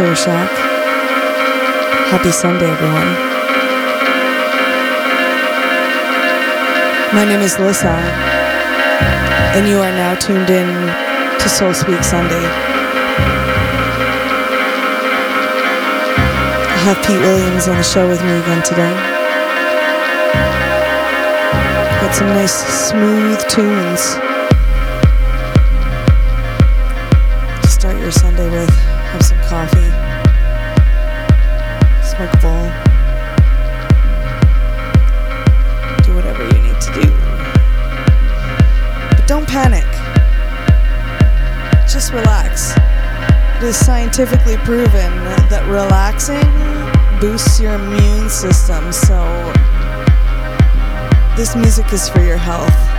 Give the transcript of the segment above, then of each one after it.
Share Shack. Happy Sunday, everyone. My name is Lissa, and you are now tuned in to Soul Speak Sunday. I have Pete Williams on the show with me again today. Got some nice smooth tunes to start your Sunday with. Scientifically proven that relaxing boosts your immune system, so this music is for your health.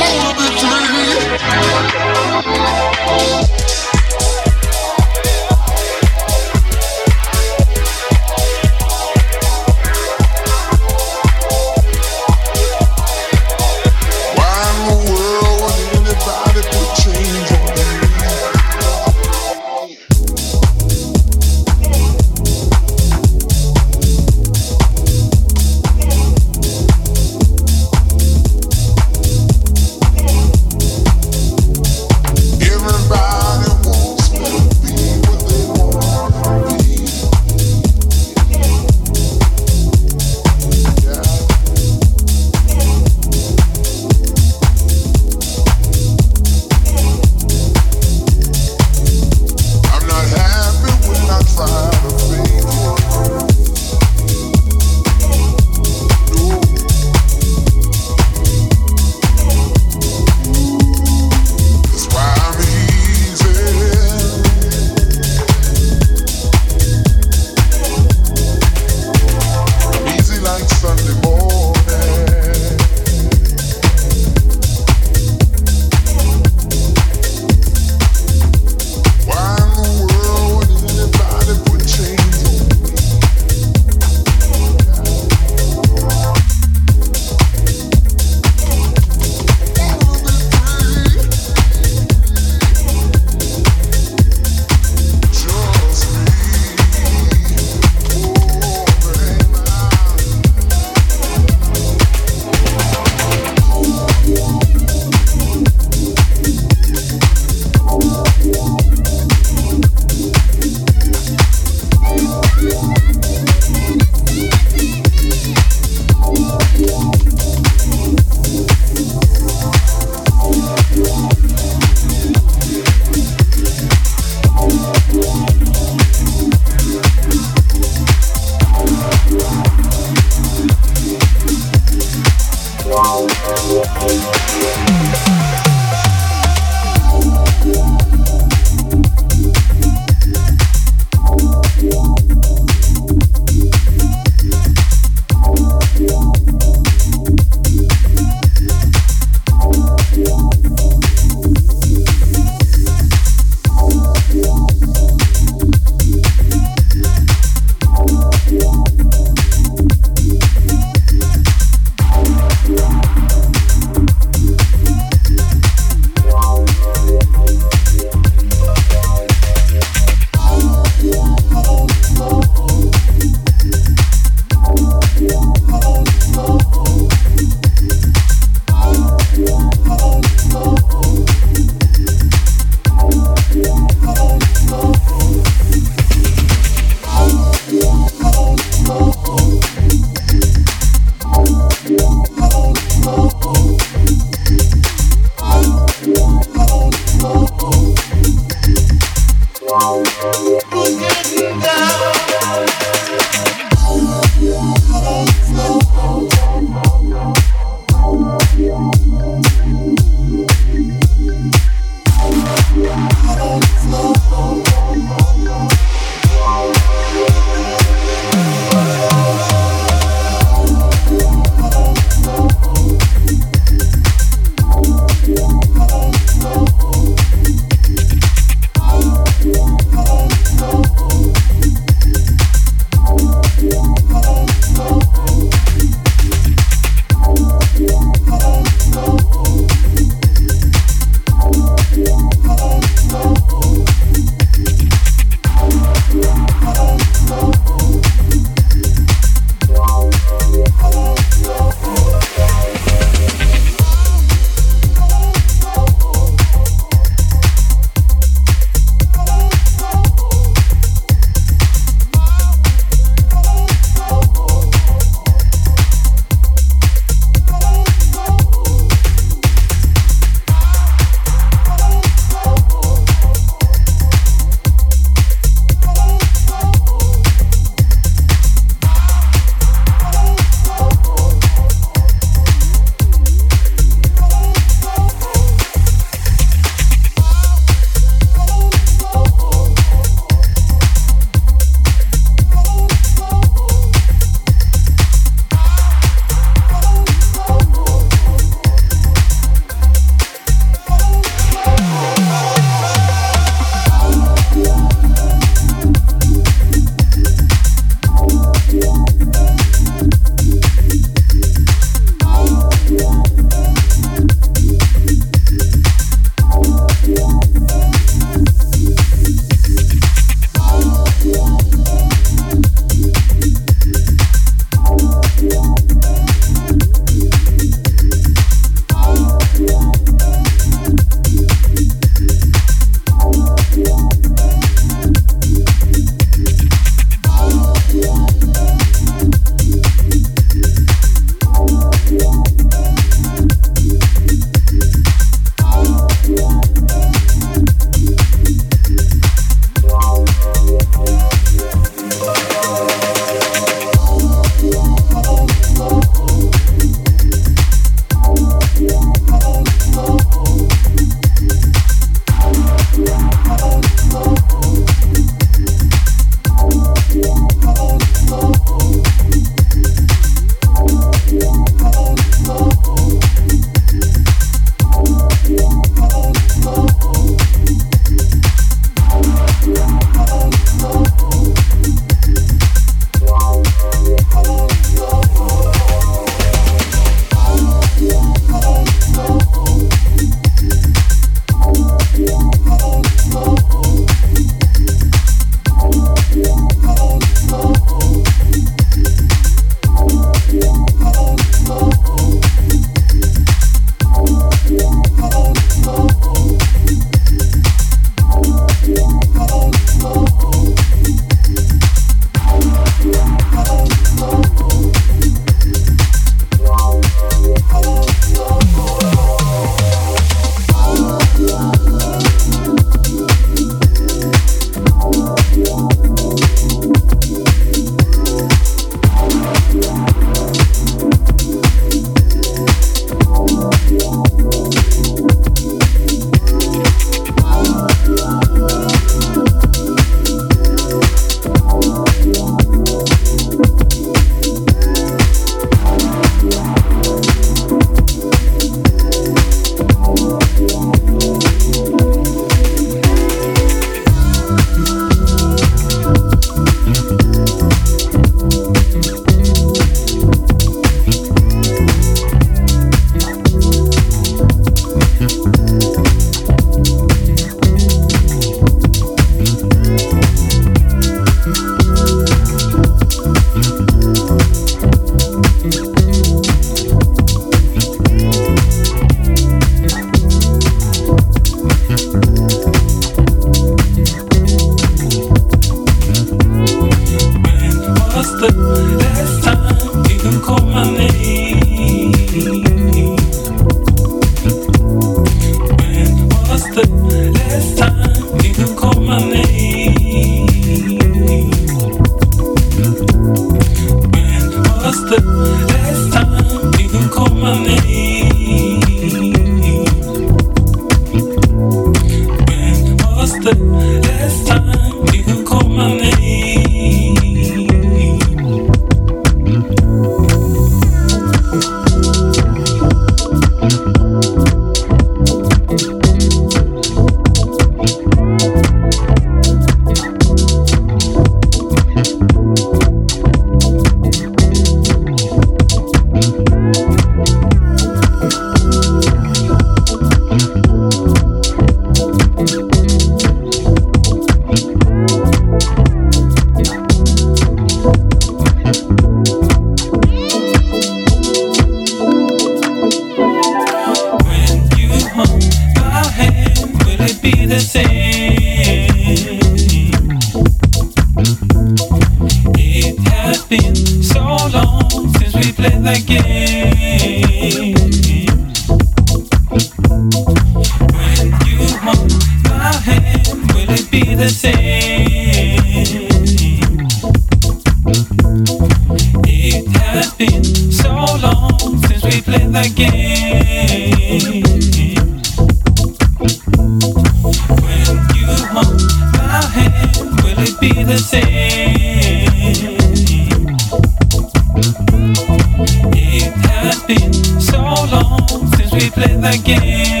Since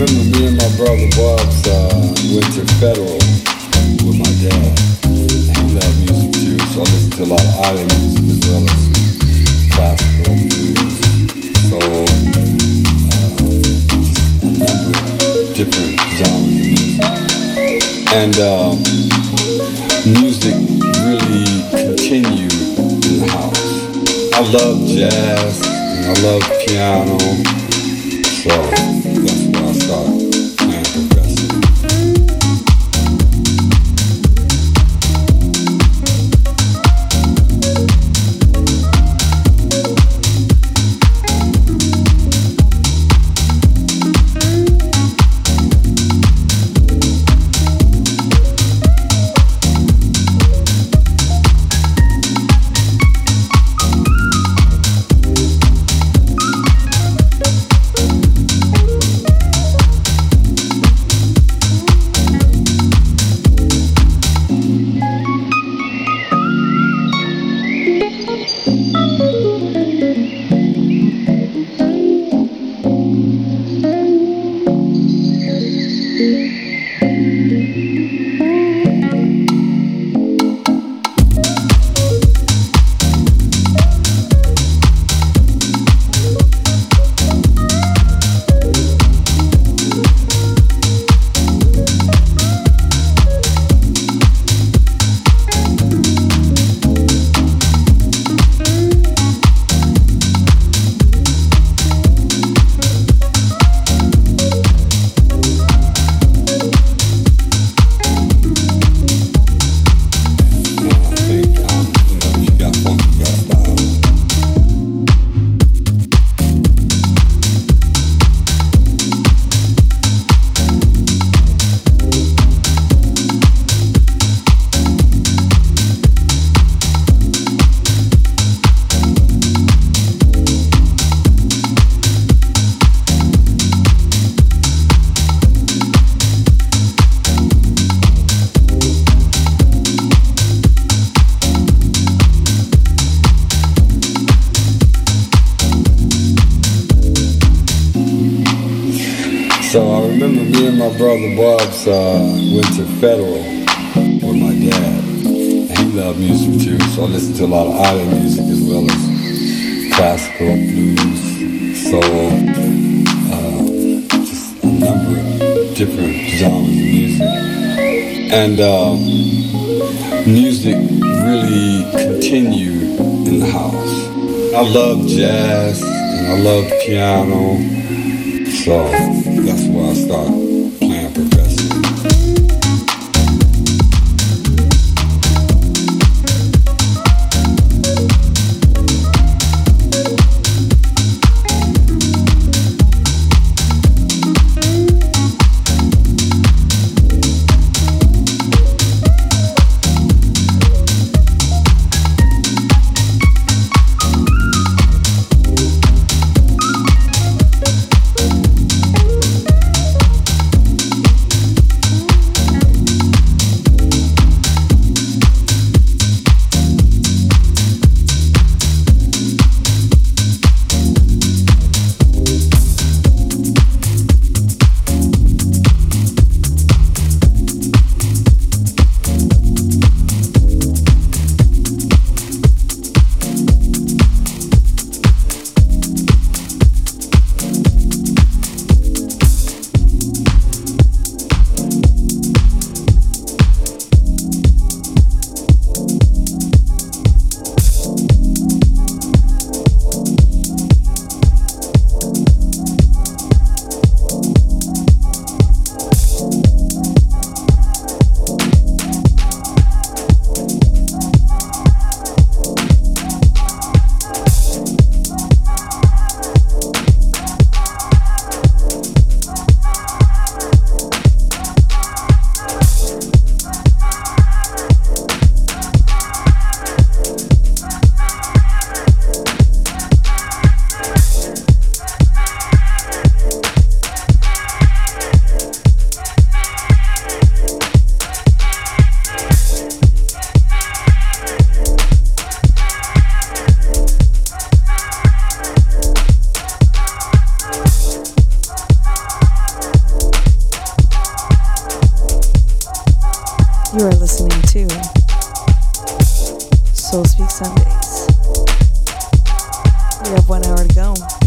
remember me and my brother Bubs uh, went to Federal with my dad. He loved music too, so I listened to a lot of island music as well as classical music. So uh, different genres. And um, music really continued in the house. I love jazz, and I love piano. So and my brother Bob's uh, went to Federal with my dad. He loved music too, so I listened to a lot of island music as well as classical, blues, soul, uh, just a number of different genres of music. And uh, music really continued in the house. I love jazz and I love piano, so that's why I started You are listening to Soul Speak Sundays. We have one hour to go.